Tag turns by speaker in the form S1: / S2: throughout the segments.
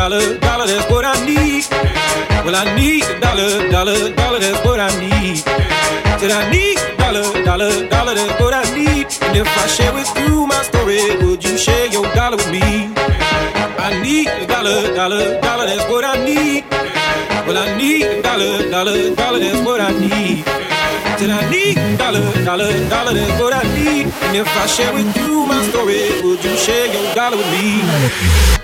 S1: Dollar, dollar, that's what I need. Well, I need a dollar, dollar, dollar, that's what I need. Said I need a dollar, dollar, dollar, that's what I need. And if I share with you my story, would you share your dollar with me? I need a dollar, dollar, dollar, that's what I need. Well, I need a dollar, dollar, dollar, that's what I need. Said I need a dollar, dollar, dollar, that's what I need. And if I share with you my story, would you share your dollar with me?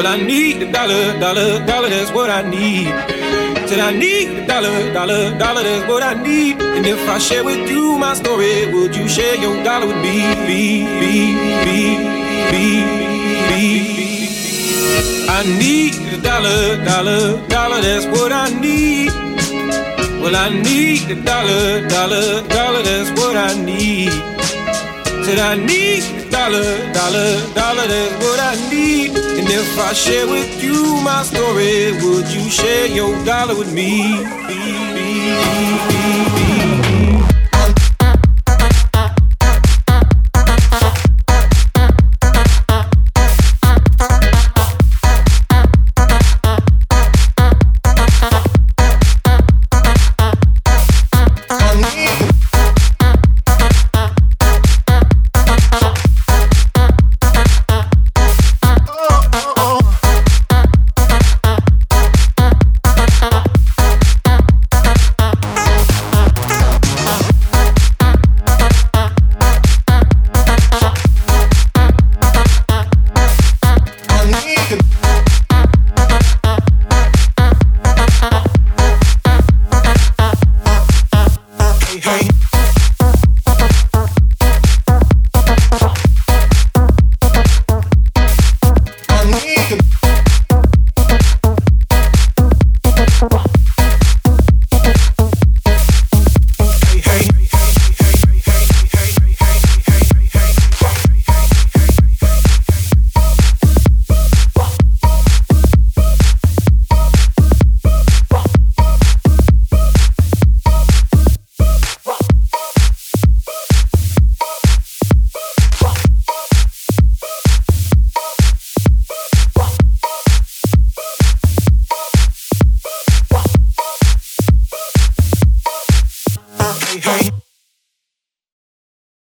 S1: Well, I need a dollar, dollar, dollar, that's what I need. Said I need a dollar, dollar, dollar, that's what I need. And if I share with you my story, would you share your dollar with me? Be, be, be, be, be. I need a dollar, dollar, dollar, that's what I need. Well, I need a dollar, dollar, dollar, that's what I need. Said I need dollar, dollar, dollar, that's what I need. And if I share with you my story, would you share your dollar with me?